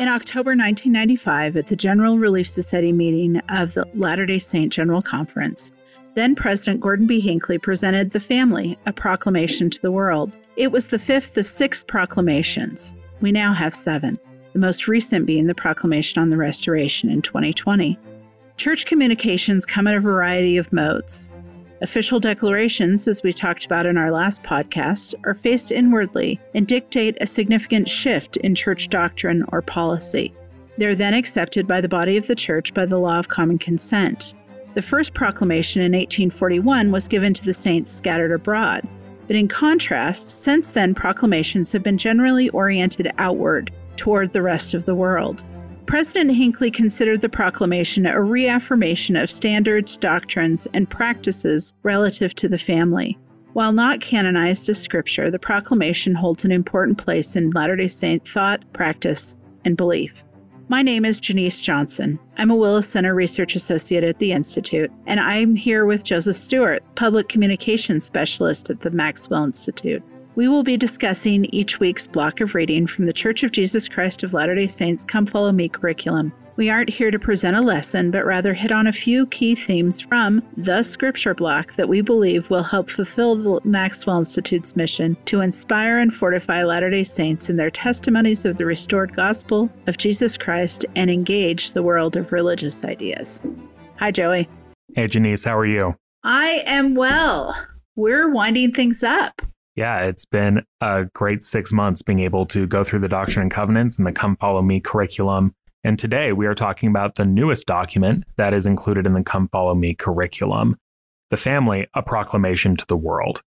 In October 1995, at the General Relief Society meeting of the Latter day Saint General Conference, then President Gordon B. Hinckley presented the family a proclamation to the world. It was the fifth of six proclamations. We now have seven, the most recent being the proclamation on the Restoration in 2020. Church communications come in a variety of modes. Official declarations, as we talked about in our last podcast, are faced inwardly and dictate a significant shift in church doctrine or policy. They're then accepted by the body of the church by the law of common consent. The first proclamation in 1841 was given to the saints scattered abroad. But in contrast, since then, proclamations have been generally oriented outward toward the rest of the world. President Hinckley considered the proclamation a reaffirmation of standards, doctrines, and practices relative to the family. While not canonized as scripture, the proclamation holds an important place in Latter day Saint thought, practice, and belief. My name is Janice Johnson. I'm a Willes Center Research Associate at the Institute, and I'm here with Joseph Stewart, Public Communications Specialist at the Maxwell Institute. We will be discussing each week's block of reading from the Church of Jesus Christ of Latter day Saints Come Follow Me curriculum. We aren't here to present a lesson, but rather hit on a few key themes from the scripture block that we believe will help fulfill the Maxwell Institute's mission to inspire and fortify Latter day Saints in their testimonies of the restored gospel of Jesus Christ and engage the world of religious ideas. Hi, Joey. Hey, Janice, how are you? I am well. We're winding things up yeah, it's been a great six months being able to go through the Doctrine and Covenants and the Come Follow Me curriculum. And today we are talking about the newest document that is included in the Come Follow Me curriculum The Family, a Proclamation to the World.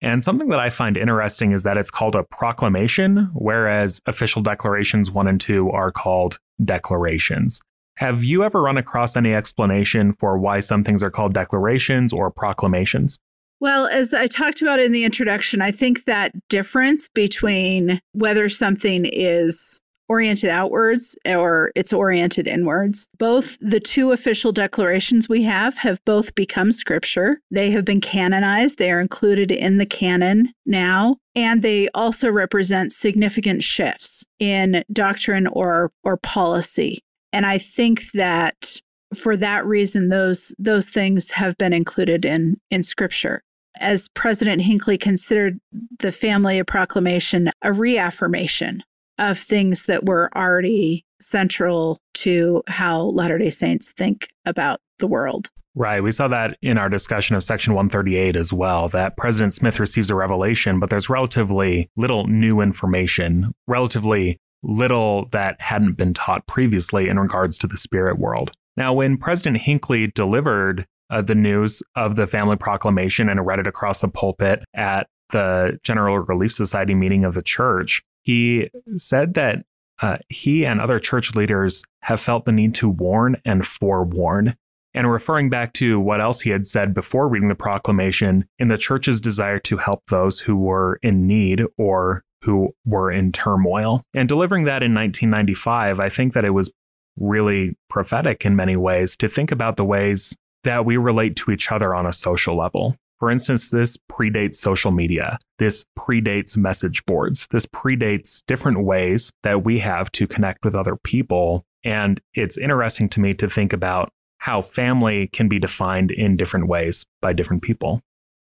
And something that I find interesting is that it's called a proclamation, whereas official declarations one and two are called declarations. Have you ever run across any explanation for why some things are called declarations or proclamations? Well, as I talked about in the introduction, I think that difference between whether something is oriented outwards or it's oriented inwards. Both the two official declarations we have have both become scripture. They have been canonized, they are included in the canon now, and they also represent significant shifts in doctrine or or policy. And I think that for that reason those those things have been included in in scripture as President Hinckley considered the family a proclamation a reaffirmation of things that were already central to how Latter day Saints think about the world. Right. We saw that in our discussion of Section 138 as well, that President Smith receives a revelation, but there's relatively little new information, relatively little that hadn't been taught previously in regards to the spirit world. Now, when President Hinckley delivered uh, the news of the family proclamation and read it across the pulpit at the General Relief Society meeting of the church, he said that uh, he and other church leaders have felt the need to warn and forewarn. And referring back to what else he had said before reading the proclamation, in the church's desire to help those who were in need or who were in turmoil. And delivering that in 1995, I think that it was really prophetic in many ways to think about the ways that we relate to each other on a social level. For instance, this predates social media. This predates message boards. This predates different ways that we have to connect with other people. And it's interesting to me to think about how family can be defined in different ways by different people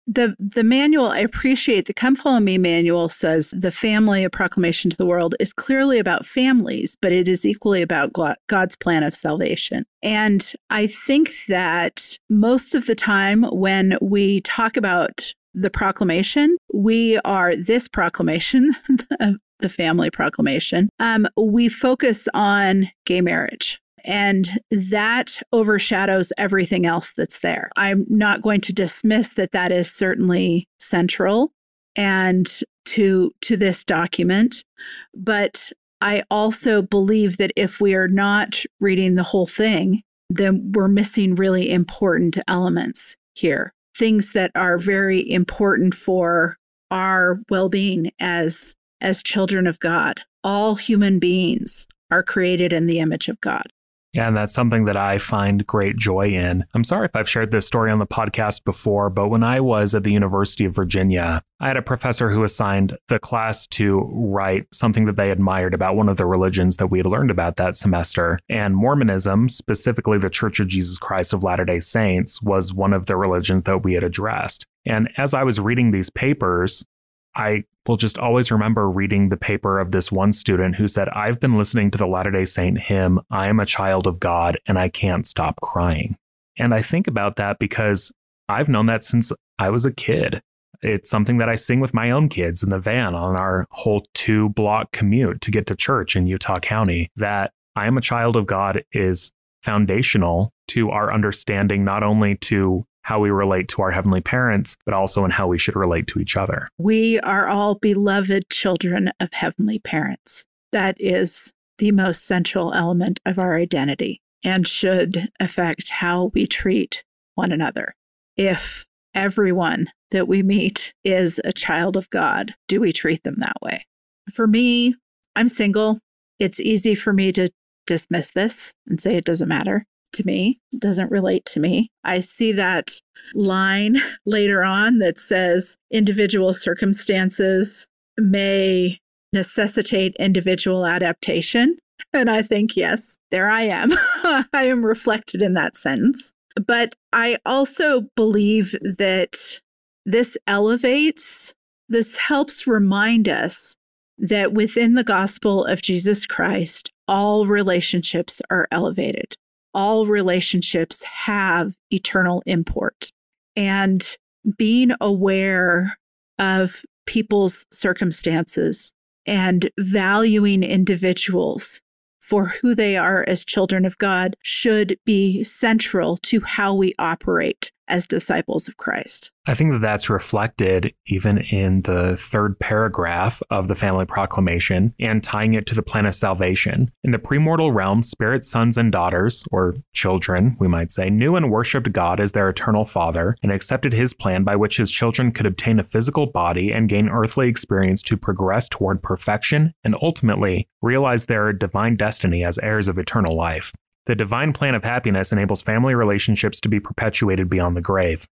the the manual i appreciate the come follow me manual says the family a proclamation to the world is clearly about families but it is equally about god's plan of salvation. And i think that most of the time when we talk about the proclamation we are this proclamation the family proclamation um, we focus on gay marriage and that overshadows everything else that's there. I'm not going to dismiss that that is certainly central and to to this document, but I also believe that if we are not reading the whole thing, then we're missing really important elements here. Things that are very important for our well-being as as children of God. All human beings are created in the image of God. Yeah, and that's something that I find great joy in. I'm sorry if I've shared this story on the podcast before, but when I was at the University of Virginia, I had a professor who assigned the class to write something that they admired about one of the religions that we had learned about that semester. And Mormonism, specifically the Church of Jesus Christ of Latter day Saints, was one of the religions that we had addressed. And as I was reading these papers, I will just always remember reading the paper of this one student who said, I've been listening to the Latter day Saint hymn, I am a child of God and I can't stop crying. And I think about that because I've known that since I was a kid. It's something that I sing with my own kids in the van on our whole two block commute to get to church in Utah County. That I am a child of God is foundational to our understanding, not only to how we relate to our heavenly parents, but also in how we should relate to each other. We are all beloved children of heavenly parents. That is the most central element of our identity and should affect how we treat one another. If everyone that we meet is a child of God, do we treat them that way? For me, I'm single. It's easy for me to dismiss this and say it doesn't matter to me, doesn't relate to me. I see that line later on that says individual circumstances may necessitate individual adaptation. And I think, yes, there I am. I am reflected in that sentence. But I also believe that this elevates, this helps remind us that within the gospel of Jesus Christ, all relationships are elevated all relationships have eternal import. And being aware of people's circumstances and valuing individuals for who they are as children of God should be central to how we operate as disciples of Christ. I think that that's reflected even in the third paragraph of the family proclamation and tying it to the plan of salvation. In the premortal realm, spirit sons and daughters, or children, we might say, knew and worshiped God as their eternal Father and accepted his plan by which his children could obtain a physical body and gain earthly experience to progress toward perfection and ultimately realize their divine destiny as heirs of eternal life. The divine plan of happiness enables family relationships to be perpetuated beyond the grave.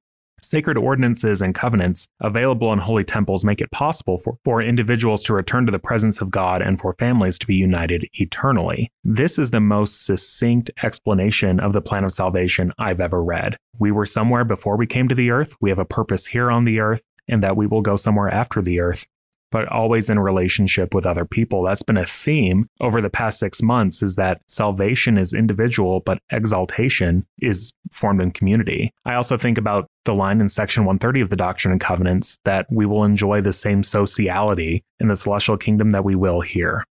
Sacred ordinances and covenants available in holy temples make it possible for, for individuals to return to the presence of God and for families to be united eternally. This is the most succinct explanation of the plan of salvation I've ever read. We were somewhere before we came to the earth, we have a purpose here on the earth, and that we will go somewhere after the earth but always in relationship with other people. That's been a theme over the past six months is that salvation is individual, but exaltation is formed in community. I also think about the line in section 130 of the Doctrine and Covenants that we will enjoy the same sociality in the celestial kingdom that we will here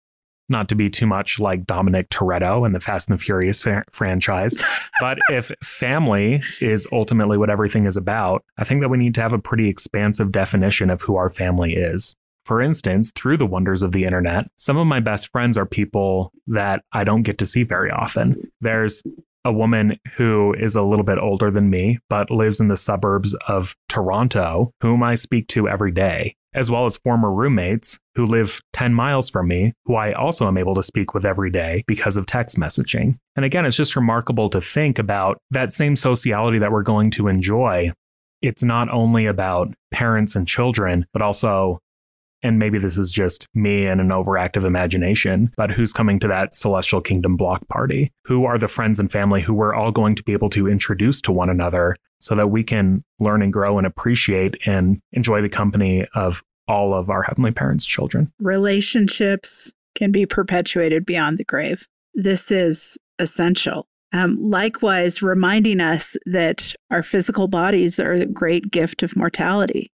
not to be too much like Dominic Toretto and the Fast and the Furious fa- franchise. But if family is ultimately what everything is about, I think that we need to have a pretty expansive definition of who our family is. For instance, through the wonders of the internet, some of my best friends are people that I don't get to see very often. There's a woman who is a little bit older than me, but lives in the suburbs of Toronto, whom I speak to every day, as well as former roommates who live 10 miles from me, who I also am able to speak with every day because of text messaging. And again, it's just remarkable to think about that same sociality that we're going to enjoy. It's not only about parents and children, but also and maybe this is just me and an overactive imagination, but who's coming to that celestial kingdom block party? Who are the friends and family who we're all going to be able to introduce to one another so that we can learn and grow and appreciate and enjoy the company of all of our Heavenly Parents' children? Relationships can be perpetuated beyond the grave. This is essential. Um, likewise, reminding us that our physical bodies are a great gift of mortality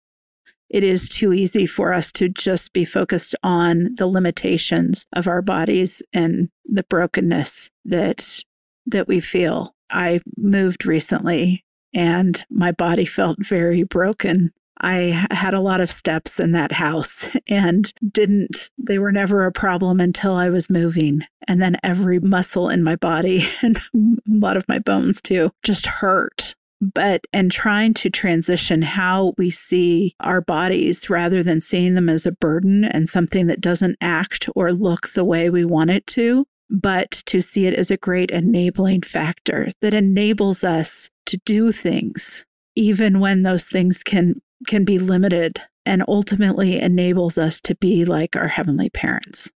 it is too easy for us to just be focused on the limitations of our bodies and the brokenness that that we feel. I moved recently and my body felt very broken. I had a lot of steps in that house and didn't, they were never a problem until I was moving. And then every muscle in my body and a lot of my bones too just hurt but and trying to transition how we see our bodies rather than seeing them as a burden and something that doesn't act or look the way we want it to but to see it as a great enabling factor that enables us to do things, even when those things can can be limited and ultimately enables us to be like our heavenly parents.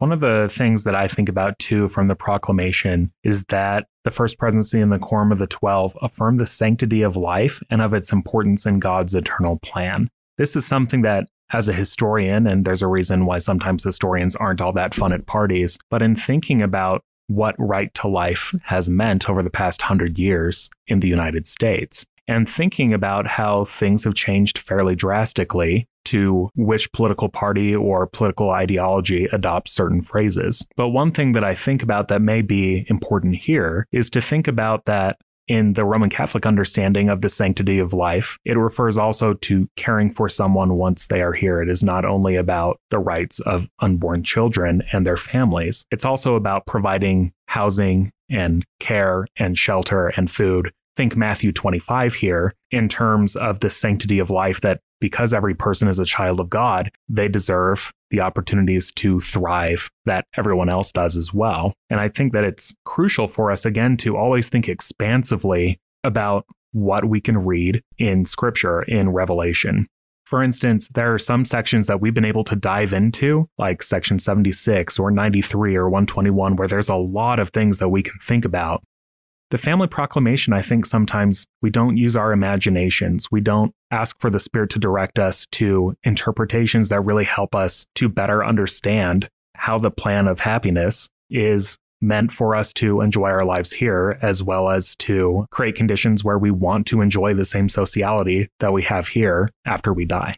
One of the things that I think about too from the proclamation is that the first presidency and the quorum of the 12 affirm the sanctity of life and of its importance in God's eternal plan. This is something that, as a historian, and there's a reason why sometimes historians aren't all that fun at parties, but in thinking about what right to life has meant over the past hundred years in the United States, and thinking about how things have changed fairly drastically to which political party or political ideology adopts certain phrases. But one thing that I think about that may be important here is to think about that in the Roman Catholic understanding of the sanctity of life, it refers also to caring for someone once they are here. It is not only about the rights of unborn children and their families, it's also about providing housing and care and shelter and food think Matthew 25 here in terms of the sanctity of life that because every person is a child of God, they deserve the opportunities to thrive that everyone else does as well. And I think that it's crucial for us, again, to always think expansively about what we can read in scripture in Revelation. For instance, there are some sections that we've been able to dive into, like section 76 or 93 or 121, where there's a lot of things that we can think about the family proclamation, I think sometimes we don't use our imaginations. We don't ask for the Spirit to direct us to interpretations that really help us to better understand how the plan of happiness is meant for us to enjoy our lives here, as well as to create conditions where we want to enjoy the same sociality that we have here after we die.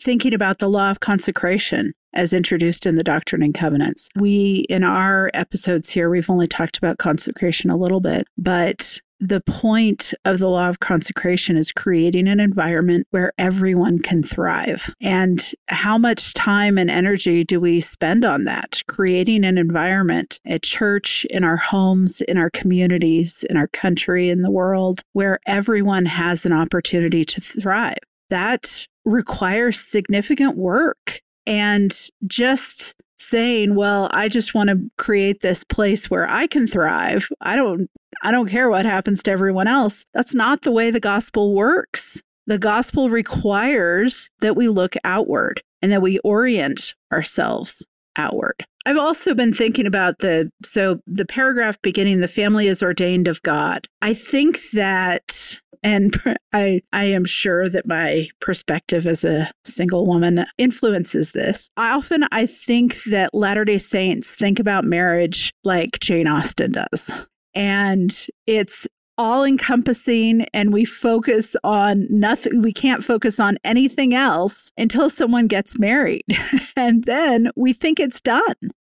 Thinking about the law of consecration, as introduced in the Doctrine and Covenants. We, in our episodes here, we've only talked about consecration a little bit, but the point of the law of consecration is creating an environment where everyone can thrive. And how much time and energy do we spend on that? Creating an environment at church, in our homes, in our communities, in our country, in the world, where everyone has an opportunity to thrive. That requires significant work. And just saying, well, I just want to create this place where I can thrive. I don't I don't care what happens to everyone else. That's not the way the gospel works. The gospel requires that we look outward and that we orient ourselves outward. I've also been thinking about the so the paragraph beginning the family is ordained of God. I think that and I I am sure that my perspective as a single woman influences this. I often I think that Latter-day Saints think about marriage like Jane Austen does. And it's all encompassing and we focus on nothing we can't focus on anything else until someone gets married and then we think it's done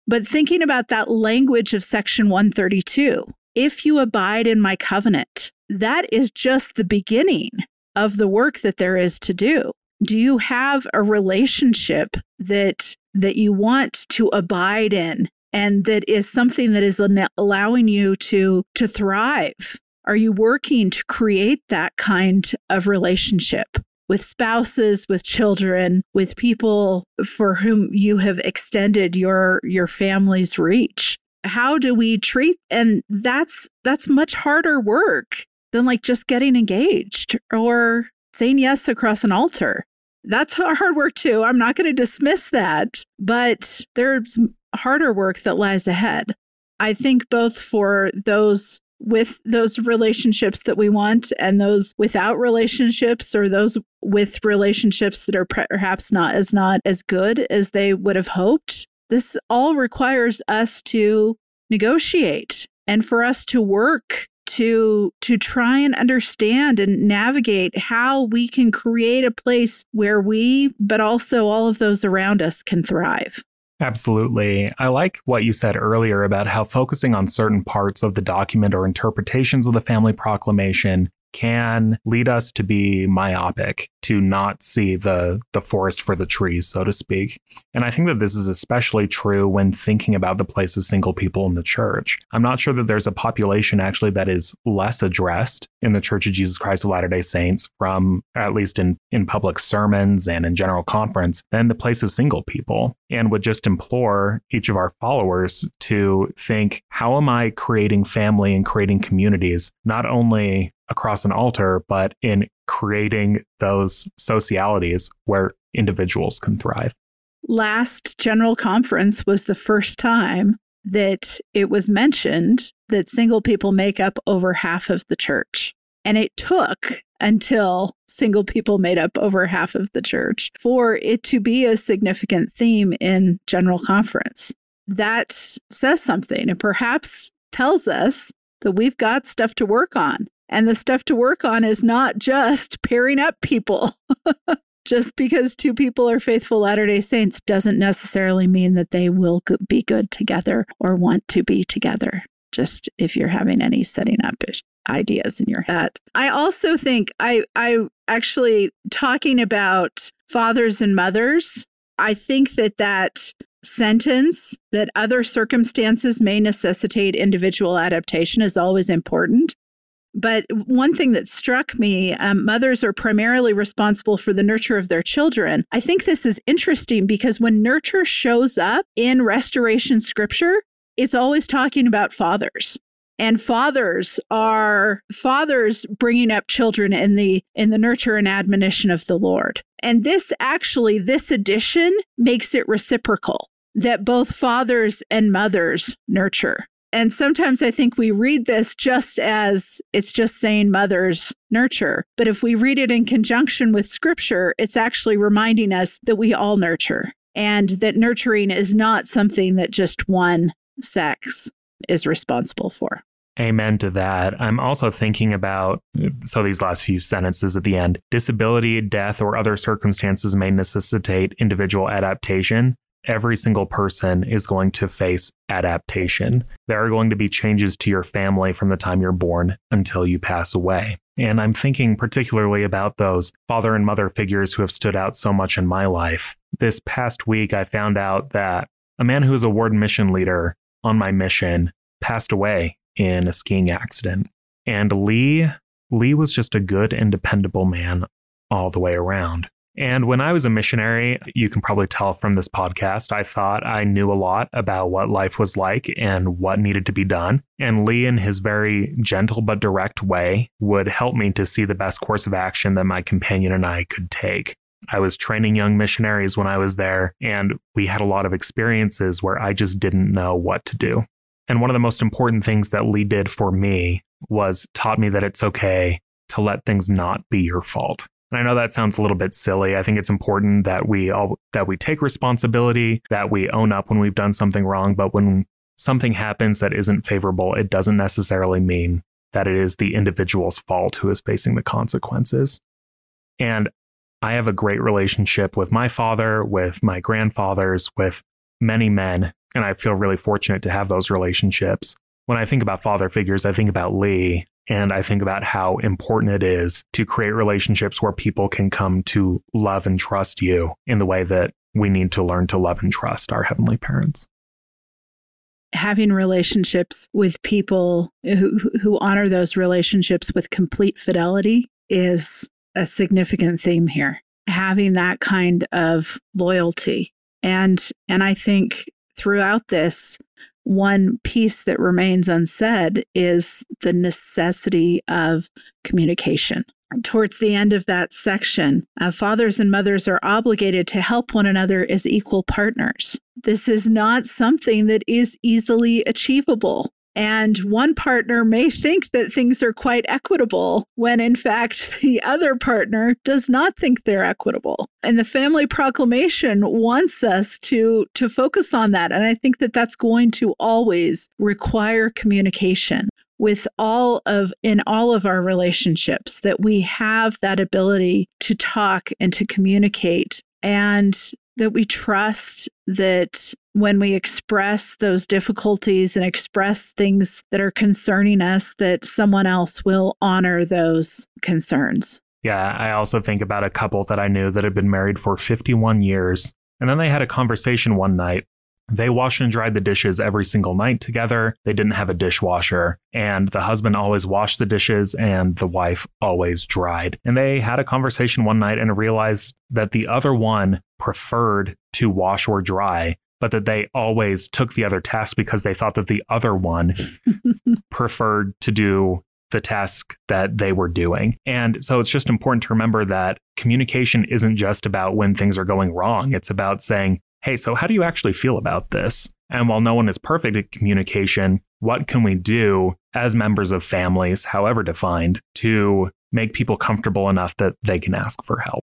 but thinking about that language of section 132 if you abide in my covenant that is just the beginning of the work that there is to do. Do you have a relationship that that you want to abide in and that is something that is allowing you to to thrive? Are you working to create that kind of relationship with spouses, with children, with people for whom you have extended your your family's reach? How do we treat and that's that's much harder work than like just getting engaged or saying yes across an altar. That's hard work too. I'm not going to dismiss that, but there's harder work that lies ahead. I think both for those with those relationships that we want and those without relationships or those with relationships that are perhaps not as not as good as they would have hoped this all requires us to negotiate and for us to work to to try and understand and navigate how we can create a place where we but also all of those around us can thrive. Absolutely. I like what you said earlier about how focusing on certain parts of the document or interpretations of the family proclamation can lead us to be myopic, to not see the the forest for the trees, so to speak. And I think that this is especially true when thinking about the place of single people in the church. I'm not sure that there's a population actually that is less addressed in the Church of Jesus Christ of Latter-day Saints from at least in in public sermons and in general conference than the place of single people and would just implore each of our followers to think how am I creating family and creating communities not only across an altar, but in creating those socialities where individuals can thrive. Last General Conference was the first time that it was mentioned that single people make up over half of the church. And it took until single people made up over half of the church for it to be a significant theme in General Conference. That says something and perhaps tells us that we've got stuff to work on. And the stuff to work on is not just pairing up people. just because two people are faithful Latter day Saints doesn't necessarily mean that they will be good together or want to be together. Just if you're having any setting up ideas in your head. I also think I, I actually talking about fathers and mothers, I think that that sentence that other circumstances may necessitate individual adaptation is always important. But one thing that struck me um, mothers are primarily responsible for the nurture of their children. I think this is interesting because when nurture shows up in restoration scripture, it's always talking about fathers. And fathers are fathers bringing up children in the in the nurture and admonition of the lord. And this actually this addition makes it reciprocal that both fathers and mothers nurture and sometimes I think we read this just as it's just saying mothers nurture. But if we read it in conjunction with scripture, it's actually reminding us that we all nurture and that nurturing is not something that just one sex is responsible for. Amen to that. I'm also thinking about so these last few sentences at the end disability, death, or other circumstances may necessitate individual adaptation every single person is going to face adaptation. There are going to be changes to your family from the time you're born until you pass away. And I'm thinking particularly about those father and mother figures who have stood out so much in my life. This past week, I found out that a man who was a ward mission leader on my mission passed away in a skiing accident. And Lee, Lee was just a good and dependable man all the way around. And when I was a missionary, you can probably tell from this podcast, I thought I knew a lot about what life was like and what needed to be done. And Lee, in his very gentle but direct way, would help me to see the best course of action that my companion and I could take. I was training young missionaries when I was there, and we had a lot of experiences where I just didn't know what to do. And one of the most important things that Lee did for me was taught me that it's okay to let things not be your fault. And I know that sounds a little bit silly. I think it's important that we all that we take responsibility, that we own up when we've done something wrong, but when something happens that isn't favorable, it doesn't necessarily mean that it is the individual's fault who is facing the consequences. And I have a great relationship with my father, with my grandfathers, with many men, and I feel really fortunate to have those relationships. When I think about father figures, I think about Lee, and I think about how important it is to create relationships where people can come to love and trust you in the way that we need to learn to love and trust our heavenly parents. Having relationships with people who, who honor those relationships with complete fidelity is a significant theme here. Having that kind of loyalty. And and I think throughout this, one piece that remains unsaid is the necessity of communication. Towards the end of that section, uh, fathers and mothers are obligated to help one another as equal partners. This is not something that is easily achievable. And one partner may think that things are quite equitable when in fact the other partner does not think they're equitable. And the family proclamation wants us to to focus on that and I think that that's going to always require communication with all of in all of our relationships that we have that ability to talk and to communicate and that we trust that when we express those difficulties and express things that are concerning us, that someone else will honor those concerns. Yeah, I also think about a couple that I knew that had been married for 51 years. And then they had a conversation one night. They washed and dried the dishes every single night together. They didn't have a dishwasher. And the husband always washed the dishes and the wife always dried. And they had a conversation one night and realized that the other one preferred to wash or dry but that they always took the other task because they thought that the other one preferred to do the task that they were doing. And so it's just important to remember that communication isn't just about when things are going wrong. It's about saying, hey, so how do you actually feel about this? And while no one is perfect at communication, what can we do as members of families, however defined, to make people comfortable enough that they can ask for help?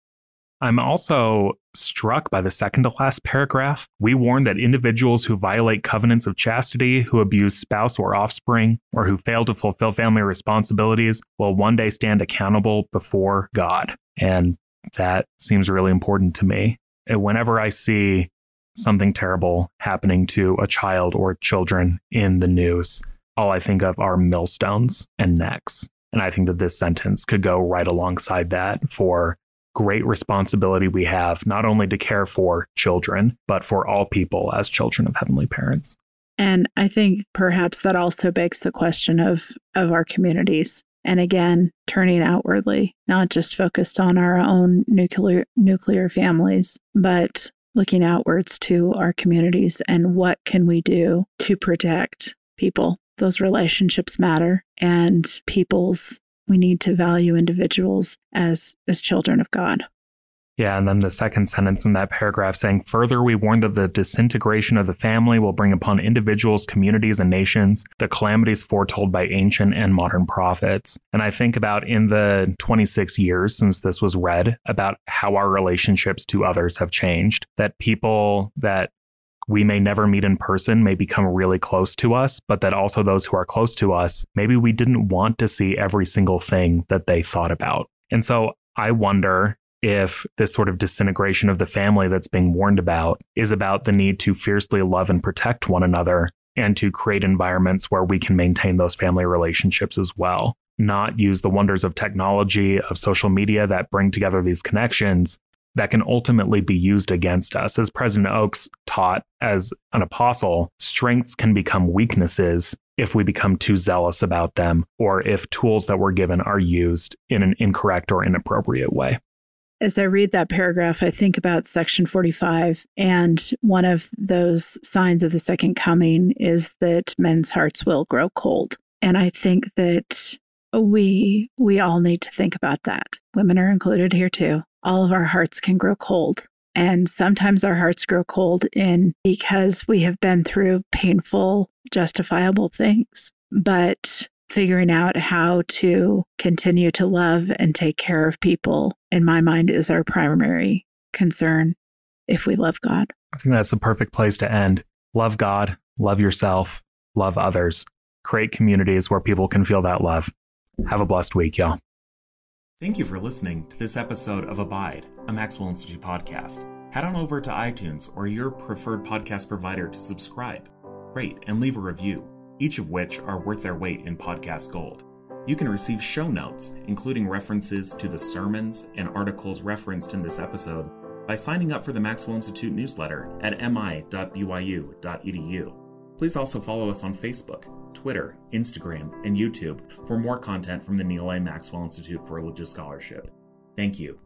I'm also struck by the second to last paragraph. We warn that individuals who violate covenants of chastity, who abuse spouse or offspring, or who fail to fulfill family responsibilities will one day stand accountable before God. And that seems really important to me. And whenever I see something terrible happening to a child or children in the news, all I think of are millstones and necks. And I think that this sentence could go right alongside that for great responsibility we have, not only to care for children, but for all people as children of heavenly parents. And I think perhaps that also begs the question of, of our communities. And again, turning outwardly, not just focused on our own nuclear nuclear families, but looking outwards to our communities and what can we do to protect people. Those relationships matter and people's we need to value individuals as as children of God. Yeah, and then the second sentence in that paragraph saying, Further, we warn that the disintegration of the family will bring upon individuals, communities, and nations the calamities foretold by ancient and modern prophets. And I think about in the 26 years since this was read, about how our relationships to others have changed, that people that we may never meet in person may become really close to us, but that also those who are close to us, maybe we didn't want to see every single thing that they thought about. And so I wonder if this sort of disintegration of the family that's being warned about is about the need to fiercely love and protect one another and to create environments where we can maintain those family relationships as well. Not use the wonders of technology, of social media that bring together these connections, that can ultimately be used against us. As President Oaks taught as an apostle, strengths can become weaknesses if we become too zealous about them or if tools that we're given are used in an incorrect or inappropriate way. As I read that paragraph, I think about section 45. And one of those signs of the second coming is that men's hearts will grow cold. And I think that we we all need to think about that. Women are included here too all of our hearts can grow cold. And sometimes our hearts grow cold in because we have been through painful, justifiable things. But figuring out how to continue to love and take care of people, in my mind, is our primary concern if we love God. I think that's the perfect place to end. Love God, love yourself, love others, create communities where people can feel that love. Have a blessed week, y'all. Thank you for listening to this episode of Abide, a Maxwell Institute podcast. Head on over to iTunes or your preferred podcast provider to subscribe, rate, and leave a review, each of which are worth their weight in podcast gold. You can receive show notes, including references to the sermons and articles referenced in this episode, by signing up for the Maxwell Institute newsletter at mi.byu.edu. Please also follow us on Facebook Twitter, Instagram, and YouTube for more content from the Neal A. Maxwell Institute for Religious Scholarship. Thank you.